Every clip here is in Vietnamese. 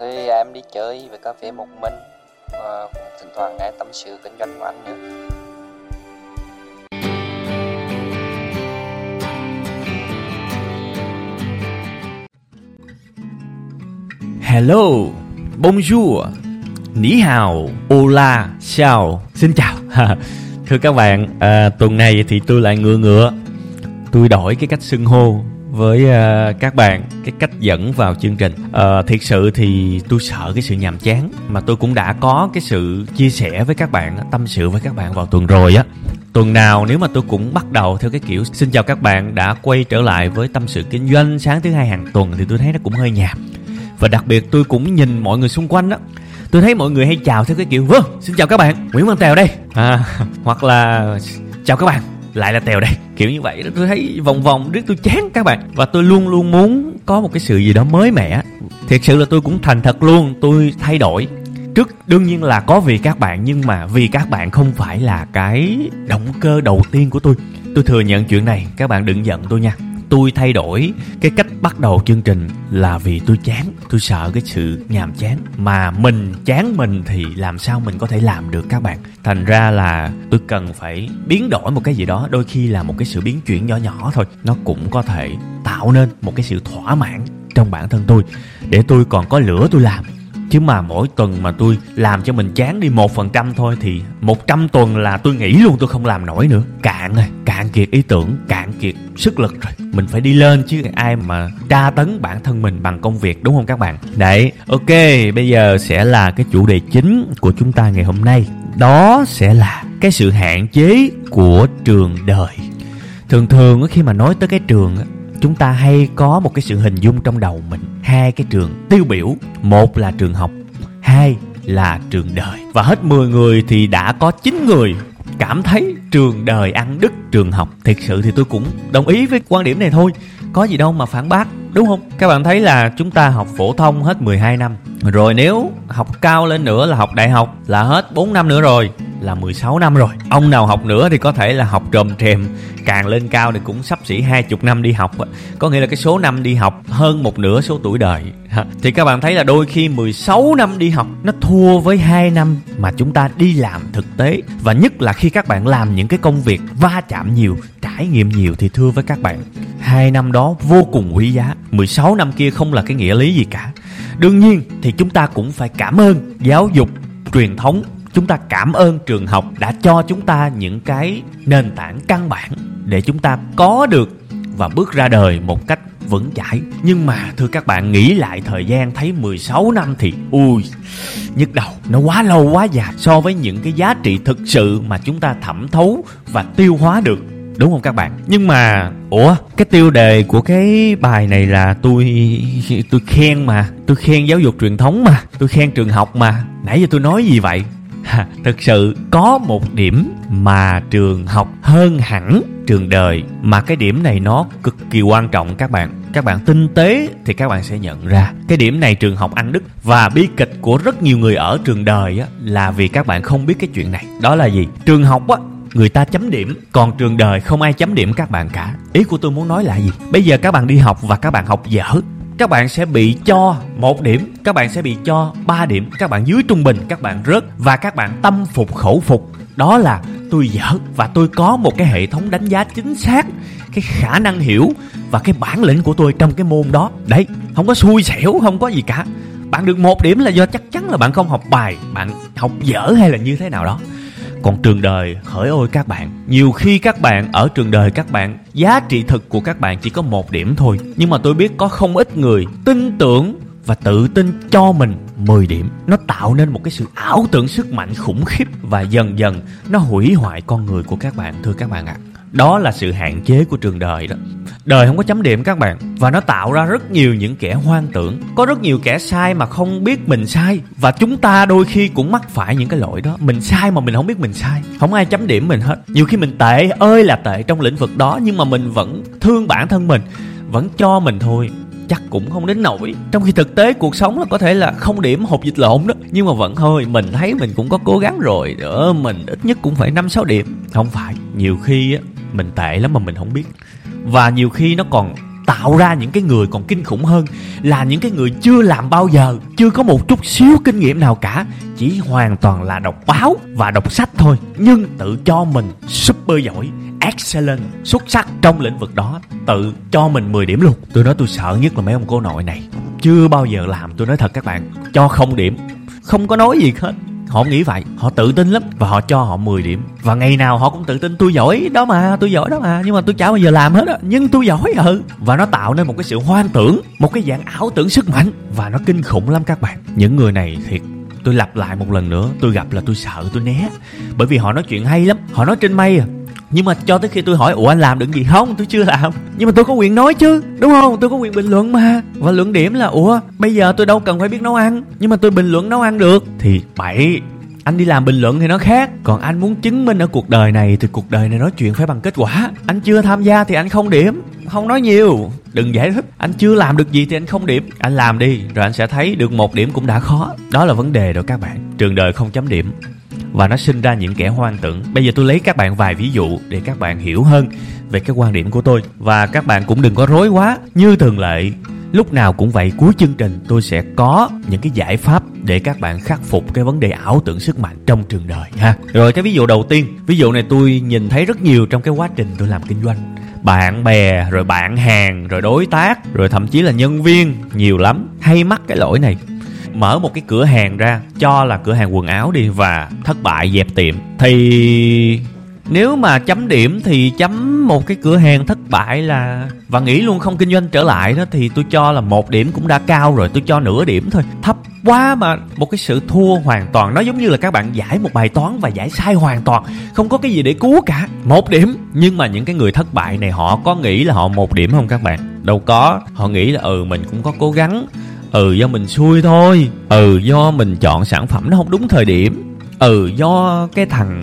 Thì em đi chơi về cà phê một mình và cũng thỉnh thoảng nghe tâm sự kinh doanh của anh nữa. Hello, bonjour, ni hào, hola, chào, xin chào. Thưa các bạn, à, tuần này thì tôi lại ngựa ngựa. Tôi đổi cái cách xưng hô với uh, các bạn cái cách dẫn vào chương trình. Uh, thiệt sự thì tôi sợ cái sự nhàm chán mà tôi cũng đã có cái sự chia sẻ với các bạn tâm sự với các bạn vào tuần rồi á. Tuần nào nếu mà tôi cũng bắt đầu theo cái kiểu xin chào các bạn đã quay trở lại với tâm sự kinh doanh sáng thứ hai hàng tuần thì tôi thấy nó cũng hơi nhạt và đặc biệt tôi cũng nhìn mọi người xung quanh đó tôi thấy mọi người hay chào theo cái kiểu vâng xin chào các bạn nguyễn văn tèo đây. À, hoặc là chào các bạn lại là tèo đây. Kiểu như vậy tôi thấy vòng vòng riết tôi chán các bạn. Và tôi luôn luôn muốn có một cái sự gì đó mới mẻ. Thiệt sự là tôi cũng thành thật luôn. Tôi thay đổi. Trước, đương nhiên là có vì các bạn, nhưng mà vì các bạn không phải là cái động cơ đầu tiên của tôi. Tôi thừa nhận chuyện này. Các bạn đừng giận tôi nha tôi thay đổi. Cái cách bắt đầu chương trình là vì tôi chán, tôi sợ cái sự nhàm chán. Mà mình chán mình thì làm sao mình có thể làm được các bạn? Thành ra là tôi cần phải biến đổi một cái gì đó, đôi khi là một cái sự biến chuyển nhỏ nhỏ thôi. Nó cũng có thể tạo nên một cái sự thỏa mãn trong bản thân tôi. Để tôi còn có lửa tôi làm chứ mà mỗi tuần mà tôi làm cho mình chán đi một phần trăm thôi thì một trăm tuần là tôi nghĩ luôn, tôi không làm nổi nữa. Cạn rồi, cạn kiệt ý tưởng, cạn kiệt sức lực rồi. Mình phải đi lên chứ ai mà tra tấn bản thân mình bằng công việc, đúng không các bạn? Đấy, ok, bây giờ sẽ là cái chủ đề chính của chúng ta ngày hôm nay. Đó sẽ là cái sự hạn chế của trường đời. Thường thường khi mà nói tới cái trường chúng ta hay có một cái sự hình dung trong đầu mình. Hai cái trường tiêu biểu, một là trường học, hai là trường đời. Và hết 10 người thì đã có 9 người cảm thấy trường đời ăn đứt trường học. Thiệt sự thì tôi cũng đồng ý với quan điểm này thôi. Có gì đâu mà phản bác, đúng không? Các bạn thấy là chúng ta học phổ thông hết 12 năm. Rồi nếu học cao lên nữa là học đại học là hết 4 năm nữa rồi là 16 năm rồi. Ông nào học nữa thì có thể là học trồm trèm, càng lên cao thì cũng sắp xỉ hai chục năm đi học có nghĩa là cái số năm đi học hơn một nửa số tuổi đời. Thì các bạn thấy là đôi khi 16 năm đi học nó thua với 2 năm mà chúng ta đi làm thực tế. Và nhất là khi các bạn làm những cái công việc va chạm nhiều, trải nghiệm nhiều thì thưa với các bạn, hai năm đó vô cùng quý giá. 16 năm kia không là cái nghĩa lý gì cả. Đương nhiên thì chúng ta cũng phải cảm ơn giáo dục, truyền thống chúng ta cảm ơn trường học đã cho chúng ta những cái nền tảng căn bản để chúng ta có được và bước ra đời một cách vững chãi. Nhưng mà, thưa các bạn, nghĩ lại thời gian thấy 16 năm thì, ui, nhức đầu. Nó quá lâu, quá dài so với những cái giá trị thực sự mà chúng ta thẩm thấu và tiêu hóa được. Đúng không các bạn? Nhưng mà, ủa, cái tiêu đề của cái bài này là tôi tôi khen mà, tôi khen giáo dục truyền thống mà, tôi khen trường học mà. Nãy giờ tôi nói gì vậy? Thực sự có một điểm mà trường học hơn hẳn trường đời mà cái điểm này nó cực kỳ quan trọng các bạn. Các bạn tinh tế thì các bạn sẽ nhận ra. Cái điểm này trường học ăn đức và bi kịch của rất nhiều người ở trường đời á, là vì các bạn không biết cái chuyện này. Đó là gì? Trường học á người ta chấm điểm còn trường đời không ai chấm điểm các bạn cả. Ý của tôi muốn nói là gì? Bây giờ các bạn đi học và các bạn học dở các bạn sẽ bị cho một điểm, các bạn sẽ bị cho 3 điểm. Các bạn dưới trung bình, các bạn rớt và các bạn tâm phục khẩu phục. Đó là tôi dở và tôi có một cái hệ thống đánh giá chính xác cái khả năng hiểu và cái bản lĩnh của tôi trong cái môn đó. Đấy, không có xui xẻo, không có gì cả. Bạn được một điểm là do chắc chắn là bạn không học bài, bạn học dở hay là như thế nào đó còn trường đời hỡi ôi các bạn. Nhiều khi các bạn ở trường đời các bạn, giá trị thực của các bạn chỉ có một điểm thôi. Nhưng mà tôi biết có không ít người tin tưởng và tự tin cho mình 10 điểm. Nó tạo nên một cái sự ảo tưởng sức mạnh khủng khiếp và dần dần nó hủy hoại con người của các bạn, thưa các bạn ạ. à đó là sự hạn chế của trường đời đó. Đời không có chấm điểm các bạn. Và nó tạo ra rất nhiều những kẻ hoang tưởng. Có rất nhiều kẻ sai mà không biết mình sai. Và chúng ta đôi khi cũng mắc phải những cái lỗi đó. Mình sai mà mình không biết mình sai. Không ai chấm điểm mình hết. Nhiều khi mình tệ ơi là tệ trong lĩnh vực đó, nhưng mà mình vẫn thương bản thân mình, vẫn cho mình thôi. Chắc cũng không đến nổi trong khi thực tế cuộc sống là có thể là không điểm hộp dịch lộn đó. Nhưng mà vẫn thôi, mình thấy mình cũng có cố gắng rồi. Đỡ mình ít nhất cũng phải năm sáu điểm. Không phải. Nhiều khi á mình tệ lắm mà mình không biết. Và nhiều khi nó còn tạo ra những cái người còn kinh khủng hơn, là những cái người chưa làm bao giờ, chưa có một chút xíu kinh nghiệm nào cả, chỉ hoàn toàn là đọc báo và đọc sách thôi, nhưng tự cho mình super giỏi, excellent, xuất sắc trong lĩnh vực đó, tự cho mình 10 điểm luôn. Tôi nói tôi sợ nhất là mấy ông cô nội này, chưa bao giờ làm. Tôi nói thật các bạn, cho không điểm, không có nói gì hết họ nghĩ vậy. Họ tự tin lắm và họ cho họ 10 điểm. Và ngày nào họ cũng tự tin, tôi giỏi đó mà, tôi giỏi đó mà, nhưng mà tôi chả bao giờ làm hết á, nhưng tôi giỏi ừ và nó tạo nên một cái sự hoang tưởng, một cái dạng ảo tưởng sức mạnh. Và nó kinh khủng lắm các bạn. Những người này thiệt, tôi lặp lại một lần nữa, tôi gặp là tôi sợ tôi né. Bởi vì họ nói chuyện hay lắm. Họ nói trên mây à nhưng mà cho tới khi tôi hỏi, ủa, anh làm được gì không? Tôi chưa làm. Nhưng mà tôi có quyền nói chứ, đúng không? Tôi có quyền bình luận mà. Và luận điểm là, ủa, bây giờ tôi đâu cần phải biết nấu ăn, nhưng mà tôi bình luận nấu ăn được. Thì bậy anh đi làm bình luận thì nó khác. Còn anh muốn chứng minh ở cuộc đời này thì cuộc đời này nói chuyện phải bằng kết quả. Anh chưa tham gia thì anh không điểm. Không nói nhiều. Đừng giải thích. Anh chưa làm được gì thì anh không điểm. Anh làm đi, rồi anh sẽ thấy được một điểm cũng đã khó. Đó là vấn đề rồi các bạn. Trường đời không chấm điểm và nó sinh ra những kẻ hoang tưởng. Bây giờ tôi lấy các bạn vài ví dụ để các bạn hiểu hơn về cái quan điểm của tôi. Và các bạn cũng đừng có rối quá, như thường lệ, lúc nào cũng vậy, cuối chương trình tôi sẽ có những cái giải pháp để các bạn khắc phục cái vấn đề ảo tưởng sức mạnh trong trường đời, ha. Rồi cái ví dụ đầu tiên, ví dụ này tôi nhìn thấy rất nhiều trong cái quá trình tôi làm kinh doanh. Bạn bè, rồi bạn hàng, rồi đối tác, rồi thậm chí là nhân viên, nhiều lắm. Hay mắc cái lỗi này mở một cái cửa hàng ra, cho là cửa hàng quần áo đi và thất bại dẹp tiệm. Thì nếu mà chấm điểm thì chấm một cái cửa hàng thất bại là, và nghĩ luôn không kinh doanh trở lại đó, thì tôi cho là một điểm cũng đã cao rồi, tôi cho nửa điểm thôi. Thấp quá mà, một cái sự thua hoàn toàn. Nó giống như là các bạn giải một bài toán và giải sai hoàn toàn, không có cái gì để cứu cả. Một điểm, nhưng mà những cái người thất bại này họ có nghĩ là họ một điểm không các bạn? Đâu có. Họ nghĩ là ừ mình cũng có cố gắng ừ do mình xui thôi. Ừ do mình chọn sản phẩm nó không đúng thời điểm. Ừ do cái thằng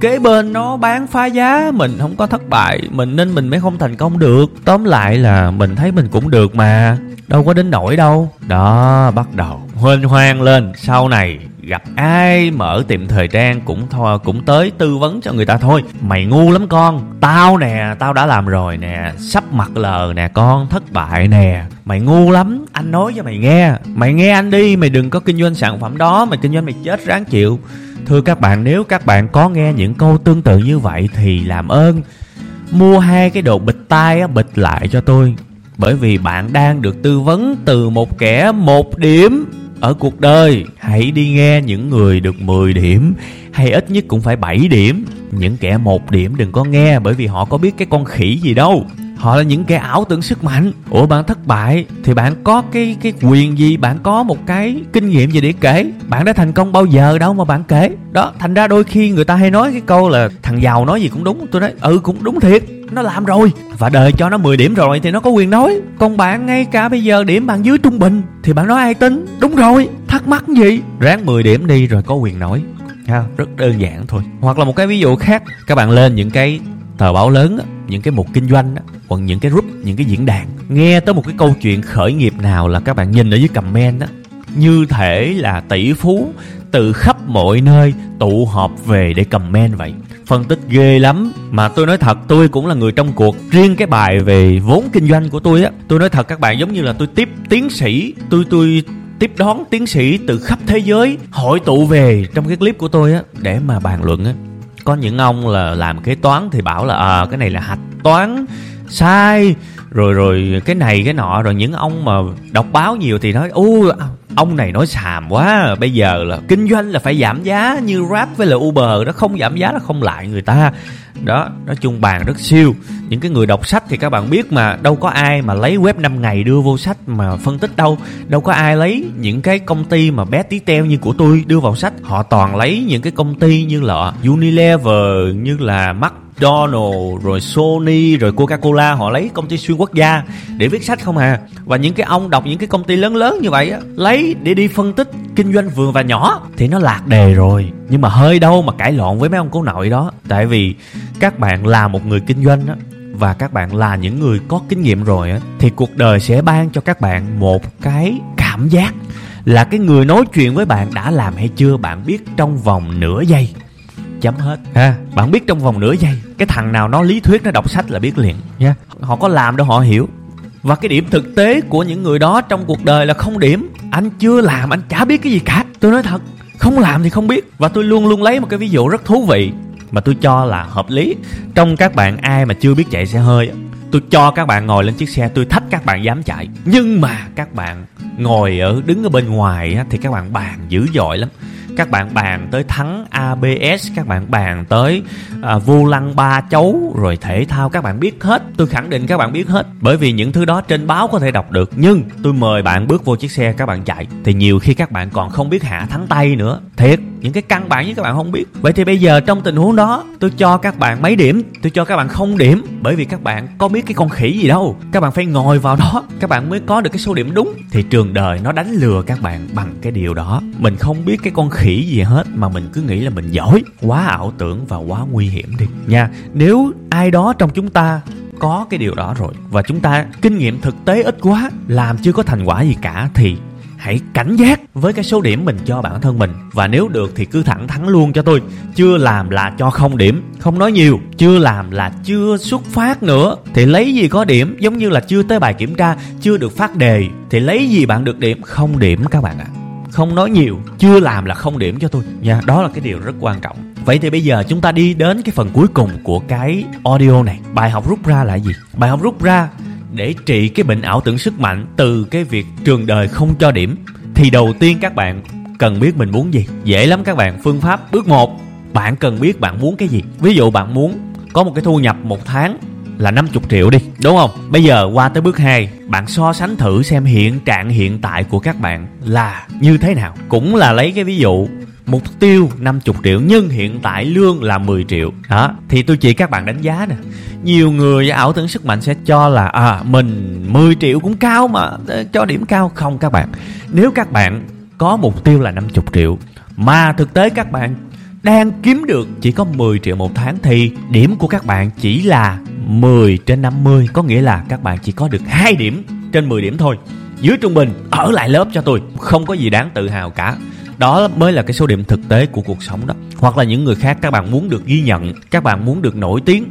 kế bên nó bán phá giá, mình không có thất bại, mình nên mình mới không thành công được. Tóm lại là mình thấy mình cũng được mà, đâu có đến nổi đâu. Đó, bắt đầu. Huênh hoang lên, sau này gặp ai mở tiệm thời trang cũng thôi cũng tới tư vấn cho người ta thôi. Mày ngu lắm con, tao nè, tao đã làm rồi nè, sắp mặt lờ nè con, thất bại nè. Mày ngu lắm, anh nói cho mày nghe. Mày nghe anh đi, mày đừng có kinh doanh sản phẩm đó mày kinh doanh mày chết ráng chịu thưa các bạn, nếu các bạn có nghe những câu tương tự như vậy thì làm ơn. Mua hai cái đồ bịt tai á, bịt lại cho tôi. Bởi vì bạn đang được tư vấn từ một kẻ một điểm ở cuộc đời. Hãy đi nghe những người được 10 điểm, hay ít nhất cũng phải 7 điểm. Những kẻ một điểm đừng có nghe, bởi vì họ có biết cái con khỉ gì đâu họ là những kẻ ảo tưởng sức mạnh. Ủa, bạn thất bại thì bạn có cái cái quyền gì? Bạn có một cái kinh nghiệm gì để kể? Bạn đã thành công bao giờ đâu mà bạn kể? Đó, thành ra đôi khi người ta hay nói cái câu là thằng giàu nói gì cũng đúng. Tôi nói ừ cũng đúng thiệt. Nó làm rồi. Và đời cho nó 10 điểm rồi thì nó có quyền nói. Còn bạn ngay cả bây giờ điểm bạn dưới trung bình thì bạn nói ai tính? Đúng rồi. Thắc mắc gì? Ráng 10 điểm đi rồi có quyền nói. Ha, rất đơn giản thôi. Hoặc là một cái ví dụ khác. Các bạn lên những cái tờ báo lớn những cái mục kinh doanh hoặc những cái group, những cái diễn đàn. Nghe tới một cái câu chuyện khởi nghiệp nào là các bạn nhìn ở dưới comment đó như thể là tỷ phú từ khắp mọi nơi tụ họp về để comment vậy. Phân tích ghê lắm, mà tôi nói thật, tôi cũng là người trong cuộc. Riêng cái bài về vốn kinh doanh của tôi á, tôi nói thật các bạn, giống như là tôi tiếp tiến sĩ, tôi tôi tiếp đón tiến sĩ từ khắp thế giới, hội tụ về trong cái clip của tôi á, để mà bàn luận á có những ông là làm kế toán thì bảo là à, cái này là hạch toán sai rồi rồi, cái này, cái nọ, rồi những ông mà đọc báo nhiều thì nói u ông này nói xàm quá, bây giờ là kinh doanh là phải giảm giá như grab với là uber đó không giảm giá là không lại người ta. Đó, nói chung bàn rất siêu. Những cái người đọc sách thì các bạn biết mà, đâu có ai mà lấy web 5 ngày đưa vô sách mà phân tích đâu. Đâu có ai lấy những cái công ty mà bé tí teo như của tôi đưa vào sách. Họ toàn lấy những cái công ty như là Unilever, như là Mac McDonald, rồi Sony, rồi Coca-Cola, họ lấy công ty xuyên quốc gia để viết sách không à. Và những cái ông đọc những cái công ty lớn lớn như vậy á, lấy để đi phân tích kinh doanh vừa và nhỏ, thì nó lạc đề rồi. Nhưng mà hơi đâu mà cãi lộn với mấy ông cố nội đó. Tại vì các bạn là một người kinh doanh á, và các bạn là những người có kinh nghiệm rồi á, thì cuộc đời sẽ ban cho các bạn một cái cảm giác là cái người nói chuyện với bạn đã làm hay chưa, bạn biết trong vòng nửa giây chấm hết. Ha bạn biết trong vòng nửa giây cái thằng nào nó lý thuyết nó đọc sách là biết liền. Nha họ có làm đâu họ hiểu. Và cái điểm thực tế của những người đó trong cuộc đời là không điểm. Anh chưa làm anh chả biết cái gì cả tôi nói thật không làm thì không biết. Và tôi luôn luôn lấy một cái ví dụ rất thú vị mà tôi cho là hợp lý. Trong các bạn ai mà chưa biết chạy xe hơi tôi cho các bạn ngồi lên chiếc xe tôi thách các bạn dám chạy. Nhưng mà các bạn ngồi ở đứng ở bên ngoài thì các bạn bàn dữ dội lắm các bạn bàn tới thắng abs các bạn bàn tới à, vô lăng ba chấu rồi thể thao các bạn biết hết. Tôi khẳng định các bạn biết hết. Bởi vì những thứ đó trên báo có thể đọc được nhưng tôi mời bạn bước vô chiếc xe các bạn chạy. Thì nhiều khi các bạn còn không biết hạ thắng tay nữa. Thiệt những cái căn bản với các bạn không biết. Vậy thì bây giờ trong tình huống đó, tôi cho các bạn mấy điểm. Tôi cho các bạn không điểm, bởi vì các bạn có biết cái con khỉ gì đâu. Các bạn phải ngồi vào đó, các bạn mới có được cái số điểm đúng. Thì trường đời nó đánh lừa các bạn bằng cái điều đó. Mình không biết cái con khỉ gì hết, mà mình cứ nghĩ là mình giỏi, quá ảo tưởng và quá nguy hiểm đi. Nha, nếu ai đó trong chúng ta có cái điều đó rồi, và chúng ta kinh nghiệm thực tế ít quá, làm chưa có thành quả gì cả, thì hãy cảnh giác với cái số điểm mình cho bản thân mình. Và nếu được thì cứ thẳng thắn luôn cho tôi. Chưa làm là cho không điểm. Không nói nhiều, chưa làm là chưa xuất phát nữa. Thì lấy gì có điểm? Giống như là chưa tới bài kiểm tra, chưa được phát đề. Thì lấy gì bạn được điểm? Không điểm các bạn ạ. À. không nói nhiều, chưa làm là không điểm cho tôi. Nha, đó là cái điều rất quan trọng. Vậy thì bây giờ chúng ta đi đến cái phần cuối cùng của cái audio này. Bài học rút ra là gì? Bài học rút ra để trị cái bệnh ảo tưởng sức mạnh từ cái việc trường đời không cho điểm, thì đầu tiên các bạn cần biết mình muốn gì. Dễ lắm các bạn, phương pháp bước một. Bạn cần biết bạn muốn cái gì. Ví dụ bạn muốn có một cái thu nhập một tháng là 50 triệu đi, đúng không? Bây giờ qua tới bước 2 bạn so sánh thử xem hiện trạng hiện tại của các bạn là như thế nào. Cũng là lấy cái ví dụ mục tiêu 50 triệu, nhưng hiện tại lương là 10 triệu. Đó, thì tôi chỉ các bạn đánh giá nè. Nhiều người ảo tưởng sức mạnh sẽ cho là à mình 10 triệu cũng cao mà ờ, cho điểm cao. Không các bạn. Nếu các bạn có mục tiêu là 50 triệu, mà thực tế các bạn đang kiếm được chỉ có 10 triệu một tháng, thì điểm của các bạn chỉ là 10 trên 50 có nghĩa là các bạn chỉ có được 2 điểm trên 10 điểm thôi. Dưới trung bình, ở lại lớp cho tôi. Không có gì đáng tự hào cả đó mới là cái số điểm thực tế của cuộc sống đó. Hoặc là những người khác, các bạn muốn được ghi nhận, các bạn muốn được nổi tiếng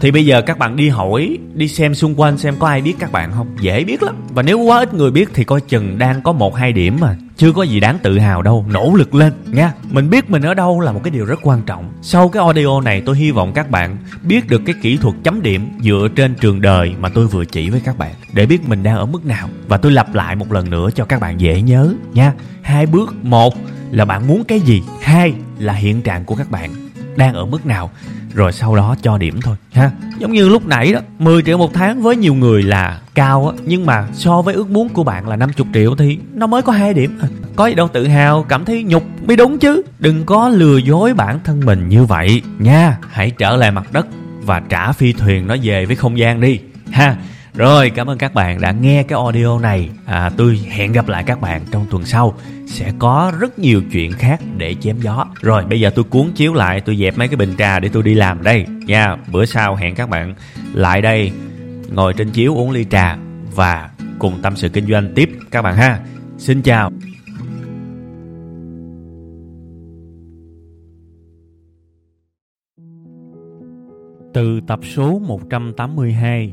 thì bây giờ các bạn đi hỏi, đi xem xung quanh xem có ai biết các bạn không? Dễ biết lắm. Và nếu quá ít người biết thì coi chừng đang có một hai điểm mà. Chưa có gì đáng tự hào đâu. Nỗ lực lên, nha. Mình biết mình ở đâu là một cái điều rất quan trọng. Sau cái audio này, tôi hy vọng các bạn biết được cái kỹ thuật chấm điểm dựa trên trường đời mà tôi vừa chỉ với các bạn. Để biết mình đang ở mức nào. Và tôi lặp lại một lần nữa cho các bạn dễ nhớ, nha. Hai bước. Một là bạn muốn cái gì? Hai là hiện trạng của các bạn đang ở mức nào? Rồi sau đó cho điểm thôi, ha? Giống như lúc nãy đó 10 triệu một tháng với nhiều người là cao á, nhưng mà so với ước muốn của bạn là 50 triệu thì nó mới có hai điểm. Có gì đâu tự hào, cảm thấy nhục, mới đúng chứ. Đừng có lừa dối bản thân mình như vậy nha. Hãy trở lại mặt đất và trả phi thuyền nó về với không gian đi, ha? Rồi cảm ơn các bạn đã nghe cái audio này. À, tôi hẹn gặp lại các bạn trong tuần sau. Sẽ có rất nhiều chuyện khác để chém gió. Rồi bây giờ tôi cuốn chiếu lại tôi dẹp mấy cái bình trà để tôi đi làm đây. Nha bữa sau hẹn các bạn lại đây ngồi trên chiếu uống ly trà và cùng tâm sự kinh doanh tiếp. Các bạn ha xin chào. Từ tập số 182